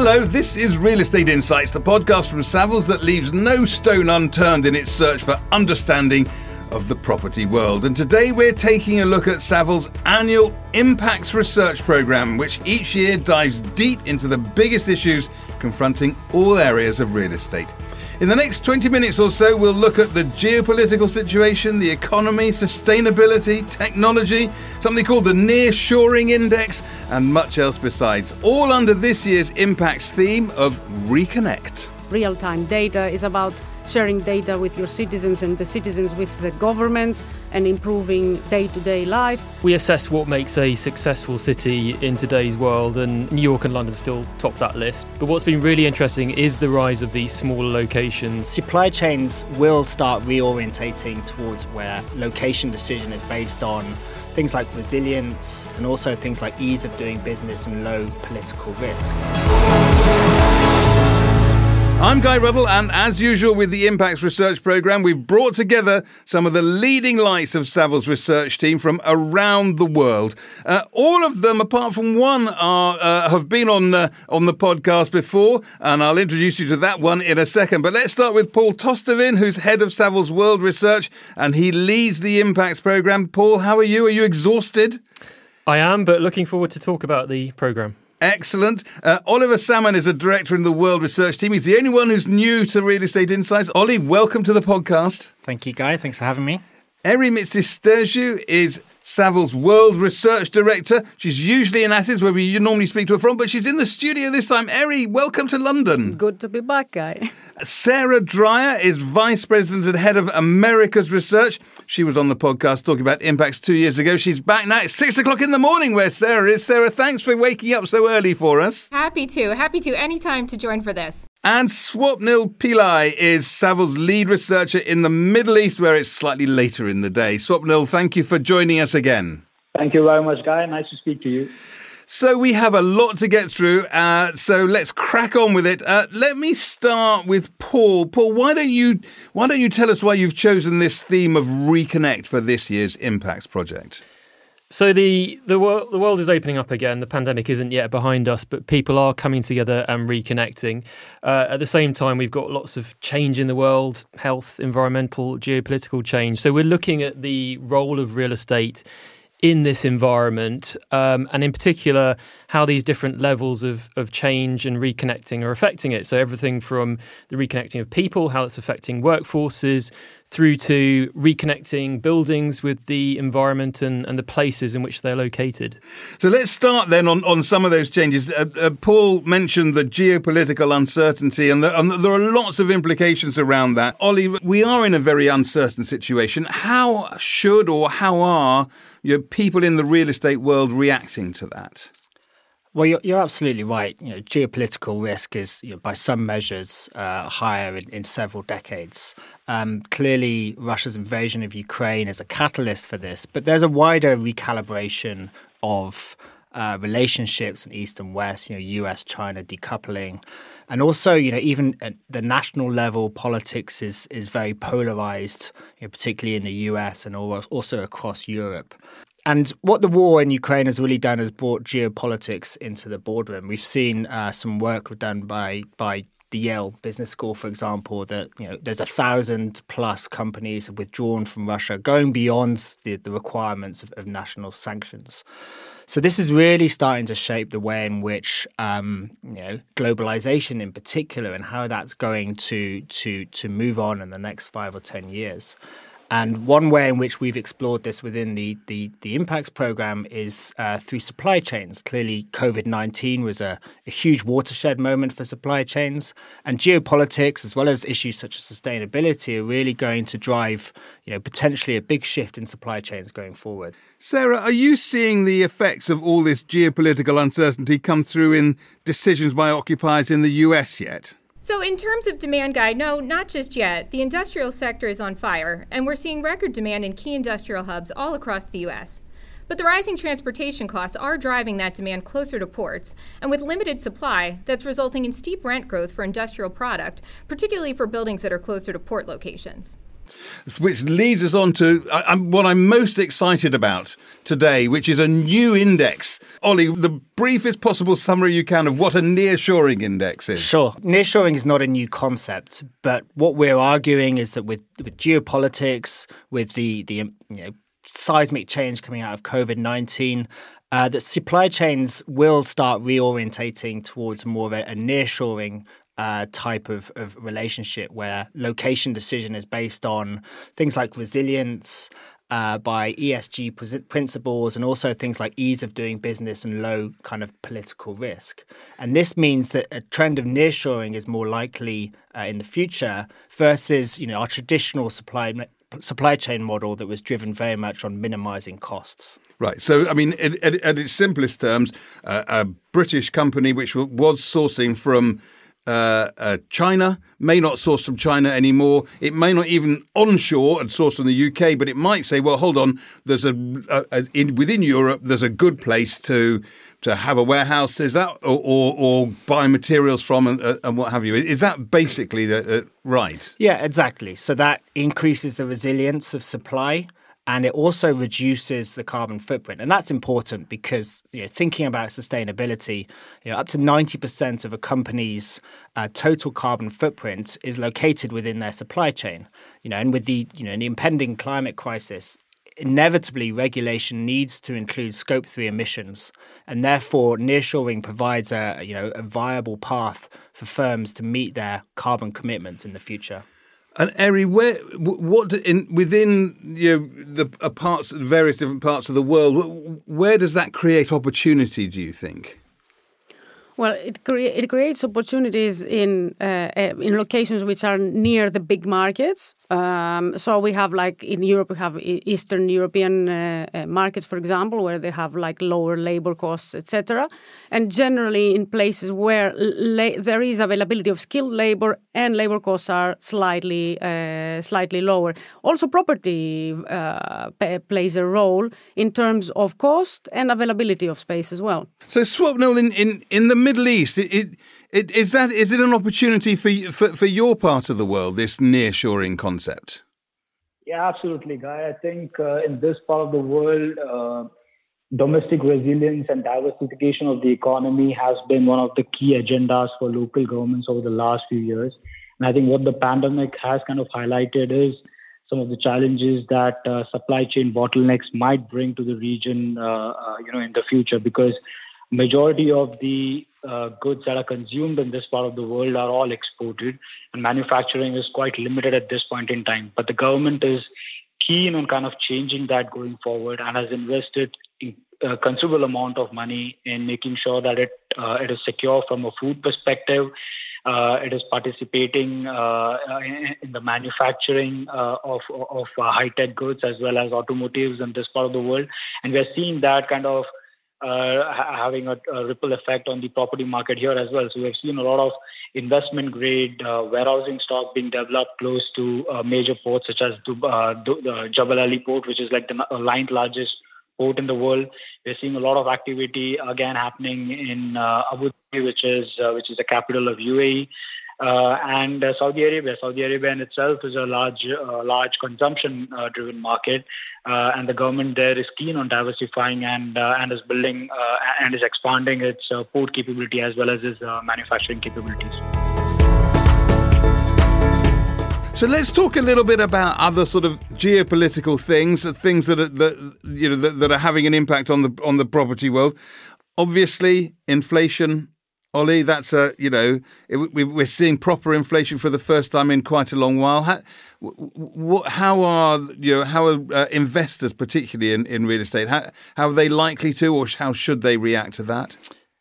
Hello, this is Real Estate Insights, the podcast from Savills that leaves no stone unturned in its search for understanding of the property world. And today we're taking a look at Savills' annual Impacts Research Programme, which each year dives deep into the biggest issues confronting all areas of real estate. In the next 20 minutes or so, we'll look at the geopolitical situation, the economy, sustainability, technology, something called the Nearshoring Index, and much else besides, all under this year's Impacts theme of Reconnect. Real time data is about sharing data with your citizens and the citizens with the governments and improving day to day life. We assess what makes a successful city in today's world, and New York and London still top that list. But what's been really interesting is the rise of these smaller locations. Supply chains will start reorientating towards where location decision is based on things like resilience and also things like ease of doing business and low political risk. I'm Guy Ruddle, and as usual with the Impacts Research Programme, we've brought together some of the leading lights of Savills' research team from around the world. Uh, all of them, apart from one, are uh, have been on uh, on the podcast before, and I'll introduce you to that one in a second. But let's start with Paul Tostevin, who's head of Savills World Research, and he leads the Impacts Programme. Paul, how are you? Are you exhausted? I am, but looking forward to talk about the programme. Excellent. Uh, Oliver Salmon is a director in the World Research Team. He's the only one who's new to Real Estate Insights. Ollie, welcome to the podcast. Thank you, Guy. Thanks for having me. Eri Mitsostergiou is Savills World Research Director. She's usually in Athens, where we normally speak to her from, but she's in the studio this time. Eri, welcome to London. Good to be back, Guy. Sarah Dreyer is Vice President and Head of Americas Research. She was on the podcast talking about impacts two years ago. She's back now. It's six o'clock in the morning where Sarah is. Sarah, thanks for waking up so early for us. Happy to. Happy to. Anytime to join for this. And Swapnil Pillai is Savills' lead researcher in the Middle East, where it's slightly later in the day. Swapnil, thank you for joining us again. Thank you very much, Guy. Nice to speak to you. So we have a lot to get through. Uh, so let's crack on with it. Uh, let me start with Paul. Paul, why don't you why don't you tell us why you've chosen this theme of reconnect for this year's Impacts project? So the the world the world is opening up again. The pandemic isn't yet behind us, but people are coming together and reconnecting. Uh, at the same time, we've got lots of change in the world: health, environmental, geopolitical change. So we're looking at the role of real estate in this environment, um, and in particular, how these different levels of, of change and reconnecting are affecting it. So, everything from the reconnecting of people, how it's affecting workforces, through to reconnecting buildings with the environment and, and the places in which they're located. So, let's start then on, on some of those changes. Uh, uh, Paul mentioned the geopolitical uncertainty, and, the, and there are lots of implications around that. Ollie, we are in a very uncertain situation. How should or how are you know, people in the real estate world reacting to that? Well, you're, you're absolutely right. You know, geopolitical risk is, you know, by some measures, uh, higher in, in, several decades. Um, clearly, Russia's invasion of Ukraine is a catalyst for this, but there's a wider recalibration of uh, relationships in East and West. You know, U.S. China decoupling, and also you know even at the national level, politics is is very polarized, you know, particularly in the U.S. and also across Europe. And what the war in Ukraine has really done is brought geopolitics into the boardroom. We've seen uh, some work done by by the Yale Business School, for example, that you know there's a thousand plus companies have withdrawn from Russia, going beyond the, the requirements of, of national sanctions. So this is really starting to shape the way in which um, you know globalization, in particular, and how that's going to to to move on in the next five or ten years. And one way in which we've explored this within the, the, the impacts program is uh, through supply chains. Clearly, COVID 19 was a, a, huge watershed moment for supply chains. And geopolitics, as well as issues such as sustainability, are really going to drive you know, potentially a big shift in supply chains going forward. Sarah, are you seeing the effects of all this geopolitical uncertainty come through in decisions by occupiers in the US yet? So, in terms of demand Guy, no, not just yet. The industrial sector is on fire, and we're seeing record demand in key industrial hubs all across the U.S. But the rising transportation costs are driving that demand closer to ports, and with limited supply, that's resulting in steep rent growth for industrial product, particularly for buildings that are closer to port locations. Which leads us on to what I'm most excited about today, which is a new index. Ollie, the briefest possible summary you can of what a nearshoring index is. Sure. Nearshoring is not a new concept, but what we're arguing is that with, with geopolitics, with the, the you know, seismic change coming out of COVID 19, uh, that supply chains will start reorientating towards more of a, a nearshoring uh, type of, of relationship where location decision is based on things like resilience, uh, by ESG principles and also things like ease of doing business and low kind of political risk. And this means that a trend of nearshoring is more likely uh, in the future versus you know our traditional supply supply chain model that was driven very much on minimizing costs. Right. So, I mean, at, at, at its simplest terms, uh, a British company which was sourcing from uh, uh, China may not source from China anymore. It may not even onshore and source from the UK, but it might say, "Well, hold on. There's a, a, a in, within Europe. There's a good place to to have a warehouse. Is that or or, or buy materials from and, uh, and, what have you? Is that basically the, uh, right? Yeah, exactly. So that increases the resilience of supply and it also reduces the carbon footprint. And that's important because you know, thinking about sustainability, you know, up to 90% of a company's uh, total carbon footprint is located within their supply chain. You know, and with the you know the impending climate crisis, inevitably regulation needs to include scope 3 emissions and therefore nearshoring provides a you know a viable path for firms to meet their carbon commitments in the future and Eri, where, what in within you know, the uh, parts, various different parts of the world, where does that create opportunity? Do you think? Well, it, it creates opportunities in uh, uh, in locations which are near the big markets. Um, so we have like in Europe, we have Eastern European uh, uh, markets, for example, where they have like lower labor costs, etc. And generally, in places where there is availability of skilled labor and labor costs are slightly uh, slightly lower. Also, property uh, plays a role in terms of cost and availability of space as well. So, Swapnil, in in in the Middle East, it, it, it, is that is it an opportunity for, for for your part of the world? This nearshoring concept. Yeah, absolutely, Guy. I think uh, in this part of the world, uh, domestic resilience and diversification of the economy has been one of the key agendas for local governments over the last few years. And I think what the pandemic has kind of highlighted is some of the challenges that uh, supply chain bottlenecks might bring to the region, uh, uh, you know, in the future, because majority of the uh, goods that are consumed in this part of the world are all exported, and manufacturing is quite limited at this point in time. But the government is keen on kind of changing that going forward and has invested a considerable amount of money in making sure that it uh, it is secure from a food perspective. Uh, it is participating uh, in, in, the manufacturing uh, of, of uh, high tech goods as well as automotives in this part of the world, and we are seeing that kind of uh, having a, a, ripple effect on the property market here as well. So we've seen a lot of investment grade uh, warehousing stock being developed close to uh, major ports such as the, uh, the Jebel Ali port, which is like the ninth largest port in the world. We're seeing a lot of activity again happening in uh, Abu Dhabi, which is uh, which is the capital of UAE. Uh, and uh, Saudi Arabia. Saudi Arabia in itself is a large, uh, large consumption-driven market, and the government there is keen on diversifying and and is building and is expanding its port capability as well as its manufacturing capabilities. So let's talk a little bit about other sort of geopolitical things, things that are that you know that, that, are having an impact on the on the property world. Obviously, inflation Ollie, that's a you know we're seeing proper inflation for the first time in quite a long while. How, what, how are you know how are uh, investors, particularly in, in real estate, how, how are they likely to, or how should they react to that?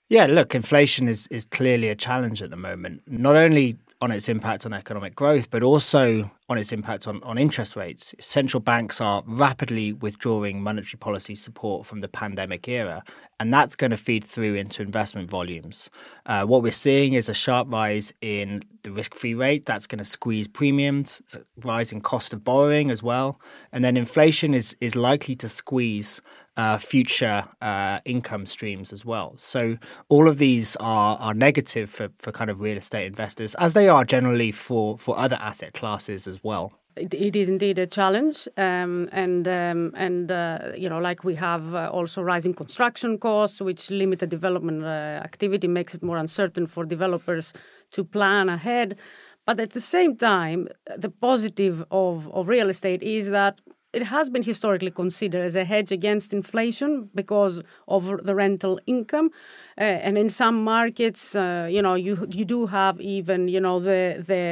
Yeah, look, inflation is is clearly a challenge at the moment. Not only on its impact on economic growth, but also on its impact on, on interest rates. Central banks are rapidly withdrawing monetary policy support from the pandemic era, and that's going to feed through into investment volumes. Uh, what we're seeing is a sharp rise in the risk free rate. That's going to squeeze premiums, rising cost of borrowing as well. And then inflation is, is likely to squeeze uh, future uh, income streams as well. So all of these are are negative for, for kind of real estate investors, as they are generally for for other asset classes as well. it, it is indeed a challenge, um, and um, and uh, you know, like we have uh, also rising construction costs, which limit the development uh, activity, makes it more uncertain for developers to plan ahead. But at the same time, the positive of, of real estate is that it has been historically considered as a hedge against inflation because of the rental income, uh, and in some markets, uh, you know, you you do have even you know the the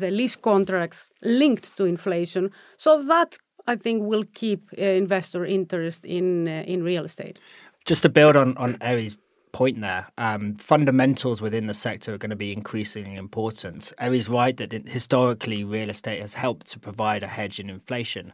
the lease contracts linked to inflation, so that I think will keep uh, investor interest in uh, in real estate. Just to build on on Eri's point there. Um, fundamentals within the sector are going to be increasingly important. Eri's right that historically real estate has helped to provide a hedge in inflation,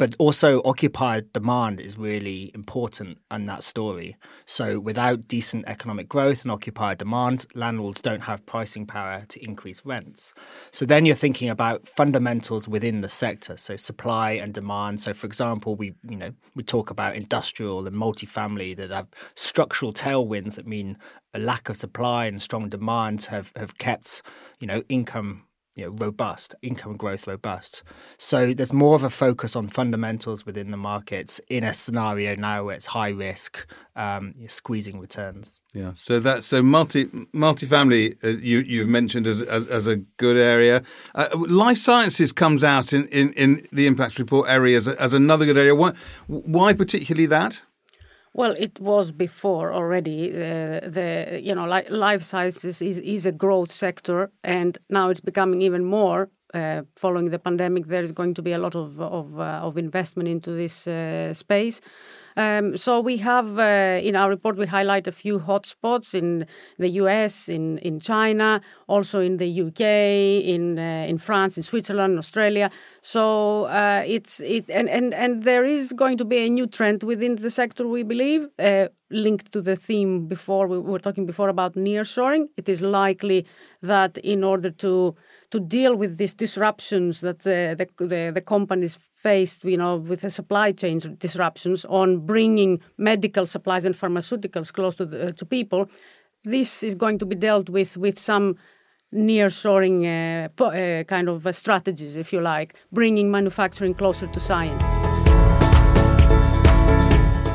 but also occupier demand is really important in that story. So without decent economic growth and occupier demand, landlords don't have pricing power to increase rents. So then you're thinking about fundamentals within the sector, so supply and demand. So for example, we you know we talk about industrial and multifamily that have structural tailwinds that mean a lack of supply and strong demand have, have kept you know income you know, robust, income growth robust. So there's more of a focus on fundamentals within the markets in a scenario now where it's high risk, um, squeezing returns. Yeah. So that so multi multifamily uh, you you've mentioned as, as, as a good area. Uh, life sciences comes out in, in, in the impacts report area as, as another good area. Why why particularly that? Well, it was before already. Uh, the you know li- life sciences is, is a growth sector, and now it's becoming even more. Uh, following the pandemic, there is going to be a lot of of, uh, of investment into this uh, space. Um, so we have uh, in our report we highlight a few hotspots in the U.S., in in China, also in the U.K., in uh, in France, in Switzerland, Australia. So uh, it's it and, and and there is going to be a new trend within the sector. We believe uh, linked to the theme before we were talking before about nearshoring. It is likely that in order to to deal with these disruptions that the the, the, the companies faced, you know, with the supply chain disruptions on bringing medical supplies and pharmaceuticals close to the, to people. This is going to be dealt with with some nearshoring uh, uh, kind of uh, strategies, if you like, bringing manufacturing closer to science.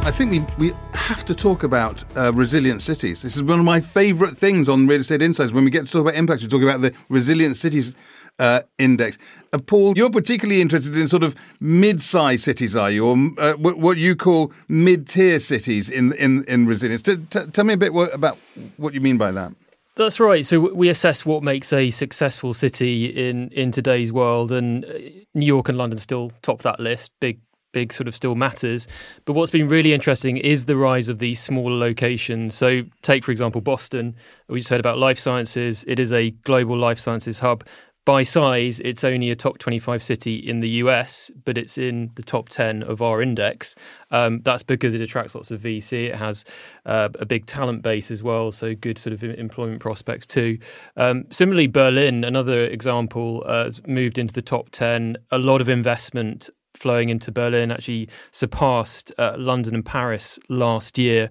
I think we, we have to talk about uh, resilient cities. This is one of my favourite things on Real Estate Insights. When we get to talk about impacts, we talk about the resilient cities uh, index. Uh, Paul, you're particularly interested in sort of mid-sized cities, are you, or uh, what, what, you call mid-tier cities in in in resilience? T- t- tell me a bit about what you mean by that. That's right. So we assess what makes a successful city in in today's world, and uh, New York and London still top that list. Big big sort of still matters. But what's been really interesting is the rise of these smaller locations. So, take for example Boston. We just heard about life sciences. It is a global life sciences hub, by size, it's only a top 25 city in the US, but it's in the top 10 of our index. Um, that's because it attracts lots of VC. It has uh, a big talent base as well, so good sort of employment prospects too. Um, similarly, Berlin, another example, uh, has moved into the top 10. A lot of investment flowing into Berlin, actually surpassed uh, London and Paris last year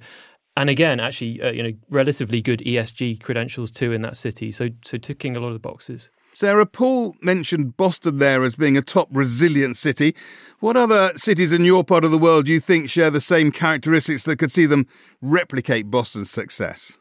and again, actually, uh, you know, relatively good ESG credentials too in that city. So, so ticking a lot of the boxes. Sarah, Paul mentioned Boston there as being a top resilient city. What other cities in your part of the world do you think share the same characteristics that could see them replicate Boston's success?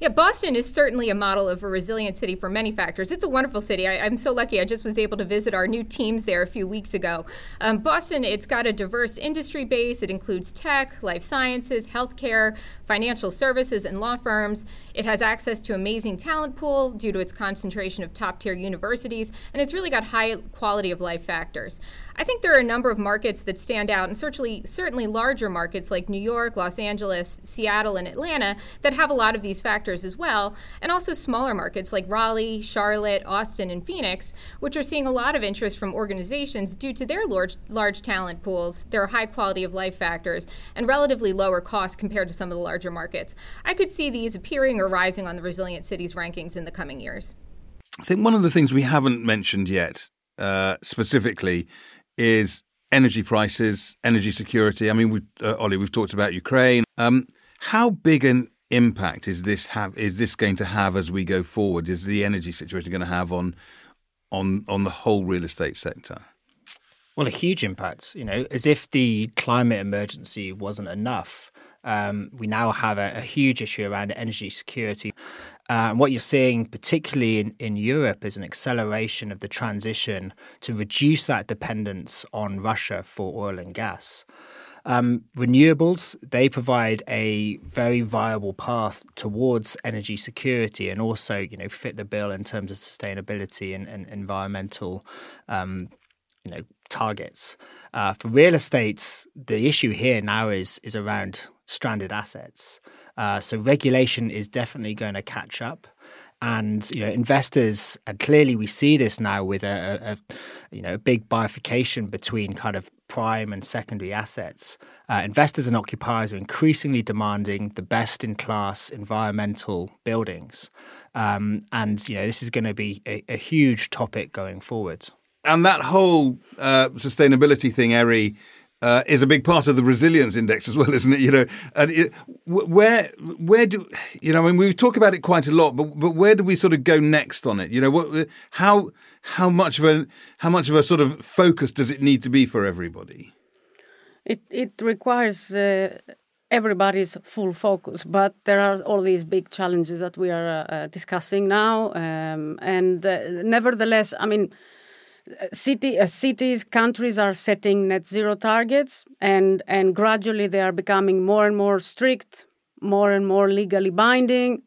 Yeah, Boston is certainly a model of a resilient city for many factors. It's a wonderful city. I, am so lucky. I just was able to visit our new teams there a few weeks ago. Um, Boston, it's got a diverse industry base. It includes tech, life sciences, healthcare, financial services, and law firms. It has access to amazing talent pool due to its concentration of top tier universities, and it's really got high quality of life factors. I think there are a number of markets that stand out, and certainly certainly larger markets like New York, Los Angeles, Seattle, and Atlanta that have a lot of these factors as well, and also smaller markets like Raleigh, Charlotte, Austin, and Phoenix, which are seeing a lot of interest from organizations due to their large large talent pools, their high quality of life factors, and relatively lower costs compared to some of the larger markets. I could see these appearing or rising on the resilient cities rankings in the coming years. I think one of the things we haven't mentioned yet uh, specifically is energy prices, energy security. I mean, we, uh, Ollie, we've talked about Ukraine. Um, how big an impact is this have is this going to have as we go forward? Is the energy situation going to have on on on the whole real estate sector? Well, a huge impact. You know, as if the climate emergency wasn't enough. Um, we now have a, a, huge issue around energy security. Uh, and what you're seeing, particularly in, in Europe, is an acceleration of the transition to reduce that dependence on Russia for oil and gas. Um, renewables, they provide a very viable path towards energy security and also, you know, fit the bill in terms of sustainability and, and environmental, um, you know, targets. Uh, for real estate, the issue here now is is around stranded assets. Uh, so regulation is definitely going to catch up. And you know investors and clearly we see this now with a, a, you know a big bifurcation between kind of prime and secondary assets. Uh, investors and occupiers are increasingly demanding the best in class environmental buildings. Um, and you know this is going to be a, a, huge topic going forward. And that whole uh, sustainability thing Eri uh, is a big part of the resilience index as well, isn't it? You know, and it, where where do you know? I mean, we talk about it quite a lot, but but where do we sort of go next on it? You know, what how how much of a how much of a sort of focus does it need to be for everybody? It it requires. Uh, everybody's full focus, but there are all these big challenges that we are uh, discussing now, um, and uh, nevertheless, I mean, city uh, cities countries are setting net zero targets and and gradually they are becoming more and more strict more and more legally binding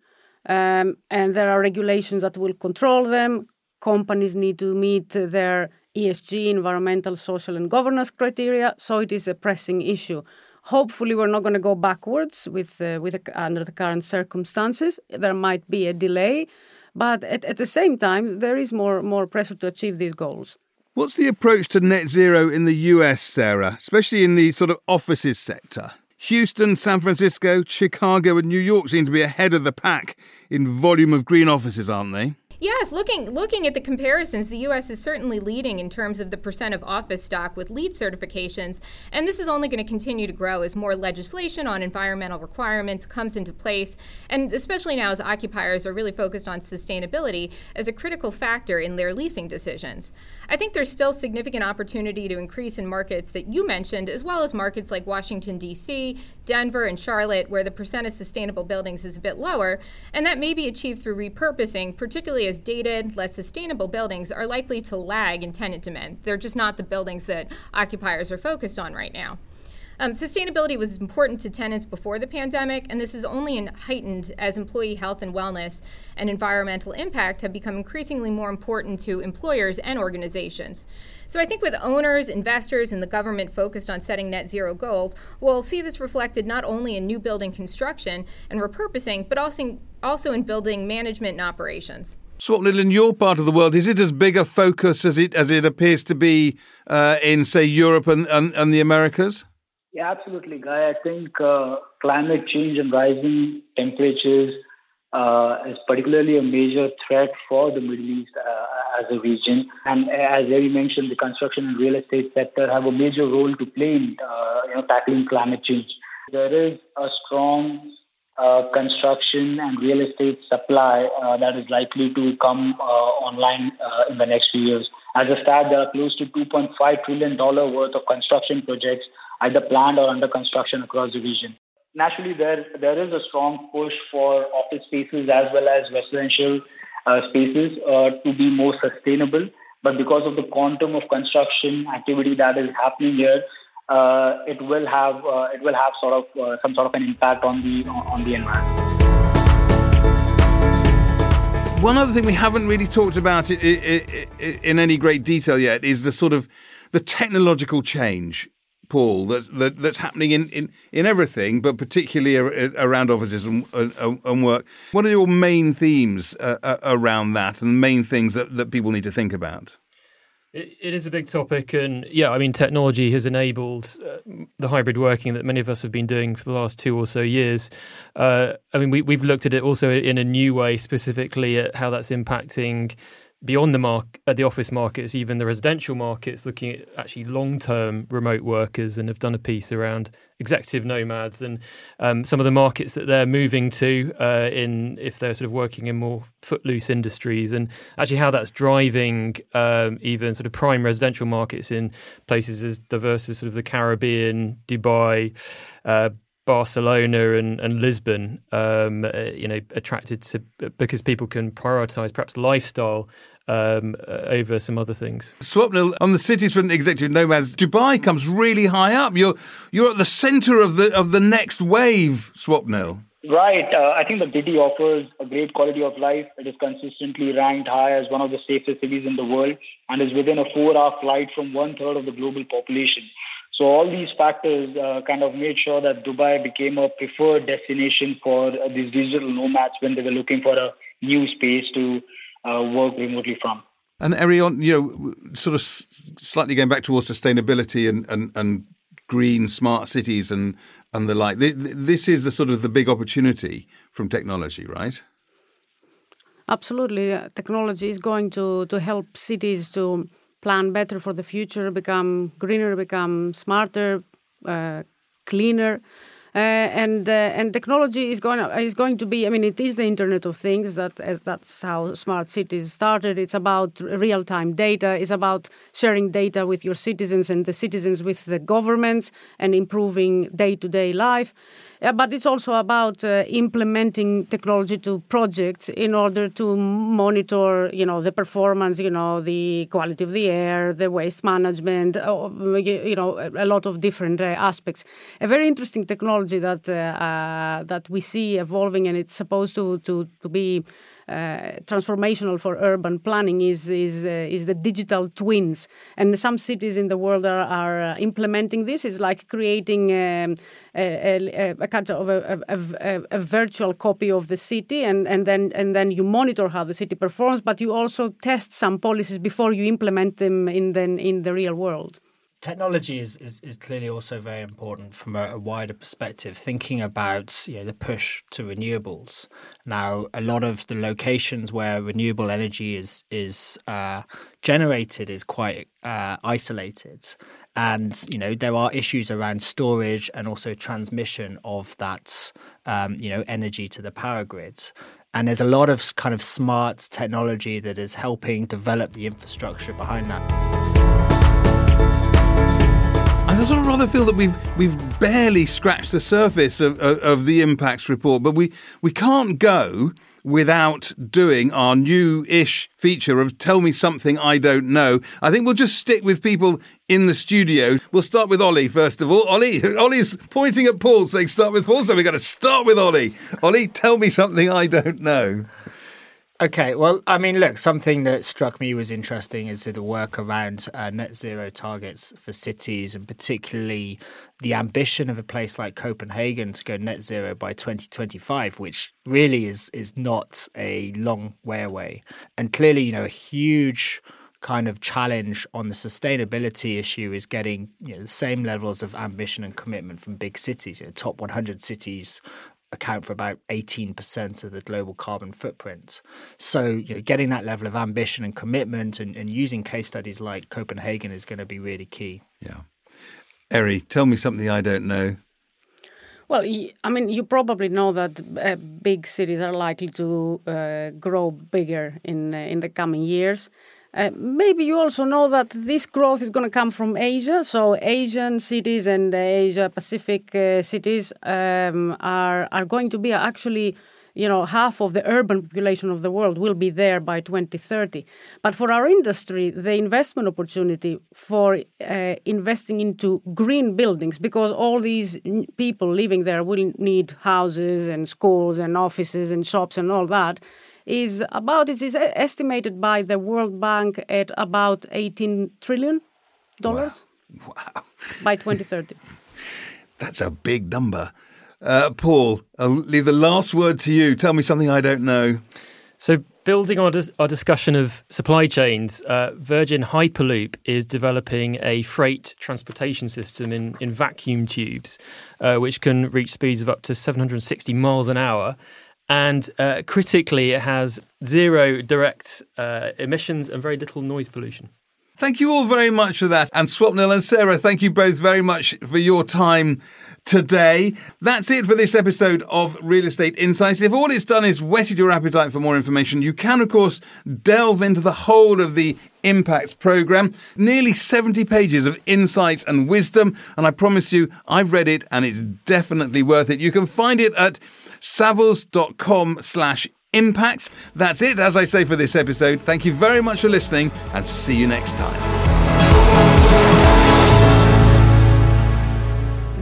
um, and there are regulations that will control them. Companies need to meet their esg environmental social and governance criteria so it is a pressing issue. Hopefully we're not going to go backwards with uh, with under the current circumstances. There might be a delay but at, at the same time, there is more, more pressure to achieve these goals. What's the approach to net zero in the US, Sarah, especially in the sort of offices sector? Houston, San Francisco, Chicago, and New York seem to be ahead of the pack in volume of green offices, aren't they? Yes, looking looking at the comparisons, the U.S. is certainly leading in terms of the percent of office stock with LEED certifications, and this is only going to continue to grow as more legislation on environmental requirements comes into place, and especially now as occupiers are really focused on sustainability as a critical factor in their leasing decisions. I think there's still significant opportunity to increase in markets that you mentioned, as well as markets like Washington D.C., Denver, and Charlotte, where the percent of sustainable buildings is a bit lower, and that may be achieved through repurposing, particularly as dated, less sustainable buildings are likely to lag in tenant demand. They're just not the buildings that occupiers are focused on right now. Um, sustainability was important to tenants before the pandemic, and this is only heightened as employee health and wellness and environmental impact have become increasingly more important to employers and organizations. So I think with owners, investors, and the government focused on setting net zero goals, we'll see this reflected not only in new building construction and repurposing, but also, also in building management and operations. Swapnil, in your part of the world, is it as big a focus as it as it appears to be uh, in, say, Europe and, and, and, the Americas? Yeah, absolutely, Guy. I think uh, climate change and rising temperatures uh, is particularly a major threat for the Middle East uh, as a region. And as Eri mentioned, the construction and real estate sector have a major role to play in uh, you know, tackling climate change. There is a strong uh, construction and real estate supply uh, that is likely to come uh, online uh, in the next few years. As a stat, there are close to $2.5 trillion worth of construction projects either planned or under construction across the region. Naturally, there, there is a strong push for office spaces as well as residential uh, spaces to be more sustainable. But because of the quantum of construction activity that is happening here, uh, it will have uh, it will have sort of uh, some sort of an impact on the on the environment. One other thing we haven't really talked about in any great detail yet is the sort of the technological change, Paul, that, that that's happening in, in, in everything, but particularly around offices and, and, work. What are your main themes uh, around that, and the main things that, that people need to think about? It, it is a big topic, and yeah, I mean, technology has enabled uh, the hybrid working that many of us have been doing for the last two or so years. Uh, I mean, we, we've looked at it also in a new way, specifically at how that's impacting beyond the mark, uh, the office markets, even the residential markets, looking at actually long-term remote workers, and have done a piece around executive nomads and um, some of the markets that they're moving to uh, in if they're sort of working in more footloose industries, and actually how that's driving um, even sort of prime residential markets in places as diverse as sort of the Caribbean, Dubai. Uh, Barcelona and, and Lisbon, um, uh, you know, attracted to because people can prioritize perhaps lifestyle um, uh, over some other things. Swapnil, on the cities for executive nomads, Dubai comes really high up. You're you're at the centre of the of the next wave, Swapnil. Right. Uh, I think the city offers a great quality of life. It is consistently ranked high as one of the safest cities in the world and is within a four-hour flight from one third of the global population. So all these factors uh, kind of made sure that Dubai became a preferred destination for uh, these digital nomads when they were looking for a new space to uh, work remotely from. And Arion, you know, sort of slightly going back towards sustainability and, and, and green smart cities and, and the like. This is the sort of the big opportunity from technology, right? Absolutely. Technology is going to, to help cities to plan better for the future, become greener, become smarter, uh, cleaner. Uh, and uh, and technology is going is going to be. I mean, it is the Internet of Things. That as that's how smart cities started. It's about real time data. It's about sharing data with your citizens and the citizens with the governments and improving day to day life. Yeah, but it's also about uh, implementing technology to projects in order to monitor, you know, the performance, you know, the quality of the air, the waste management, uh, you know, a lot of different uh, aspects. A very interesting technology that uh, uh, that we see evolving, and it's supposed to to to be uh, transformational for urban planning is is uh, is the digital twins, and some cities in the world are, are uh, implementing this. It's like creating um, a, a, a, kind of a, a, a, virtual copy of the city, and, and then and then you monitor how the city performs, but you also test some policies before you implement them in the in the real world technology is, is, is, clearly also very important from a, a, wider perspective, thinking about you know, the push to renewables. Now, a lot of the locations where renewable energy is is uh, generated is quite uh, isolated, and you know there are issues around storage and also transmission of that um, you know energy to the power grids. And there's a lot of kind of smart technology that is helping develop the infrastructure behind that. I sort of rather feel that we've we've barely scratched the surface of, of, of the impacts report, but we, we can't go without doing our new-ish feature of tell me something I don't know. I think we'll just stick with people in the studio. We'll start with Ollie first of all. Ollie, Ollie's pointing at Paul saying start with Paul, so we're going to start with Ollie. Ollie, tell me something I don't know. Okay, well, I mean, look, something that struck me was interesting is the work around uh, net zero targets for cities, and particularly the ambition of a place like Copenhagen to go net zero by 2025, which really is is not a long way away. And clearly, you know, a huge kind of challenge on the sustainability issue is getting you know, the same levels of ambition and commitment from big cities. You know, top 100 cities account for about 18% of the global carbon footprint. So, you know, getting that level of ambition and commitment and, and using case studies like Copenhagen is going to be really key. Yeah. Eri, tell me something I don't know. Well, I mean, you probably know that uh, big cities are likely to uh, grow bigger in uh, in the coming years. Uh, maybe you also know that this growth is going to come from Asia. So Asian cities and Asia Pacific uh, cities um, are are going to be actually, you know, half of the urban population of the world will be there by 2030. But for our industry, the investment opportunity for uh, investing into green buildings, because all these people living there will need houses and schools and offices and shops and all that is about it is estimated by the World Bank at about 18 trillion dollars wow. wow. by 2030. That's a big number. Uh, Paul, I'll leave the last word to you. Tell me something I don't know. So, building on our discussion of supply chains, uh, Virgin Hyperloop is developing a freight transportation system in, in vacuum tubes, uh, which can reach speeds of up to 760 miles an hour and uh, critically, it has zero direct uh, emissions and very little noise pollution. Thank you all very much for that. And Swapnil and Sarah, thank you both very much for your time today. That's it for this episode of Real Estate Insights. If all it's done is whetted your appetite for more information, you can, of course, delve into the whole of the Impacts program. Nearly 70 pages of insights and wisdom. And I promise you, I've read it and it's definitely worth it. You can find it at savills.com slash impact. That's it, as I say, for this episode. Thank you very much for listening and see you next time.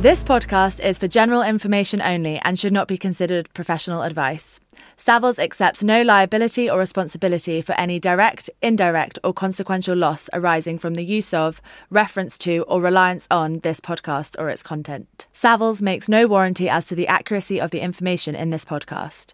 This podcast is for general information only and should not be considered professional advice. Savills accepts no liability or responsibility for any direct, indirect, or consequential loss arising from the use of, reference to, or reliance on this podcast or its content. Savills makes no warranty as to the accuracy of the information in this podcast.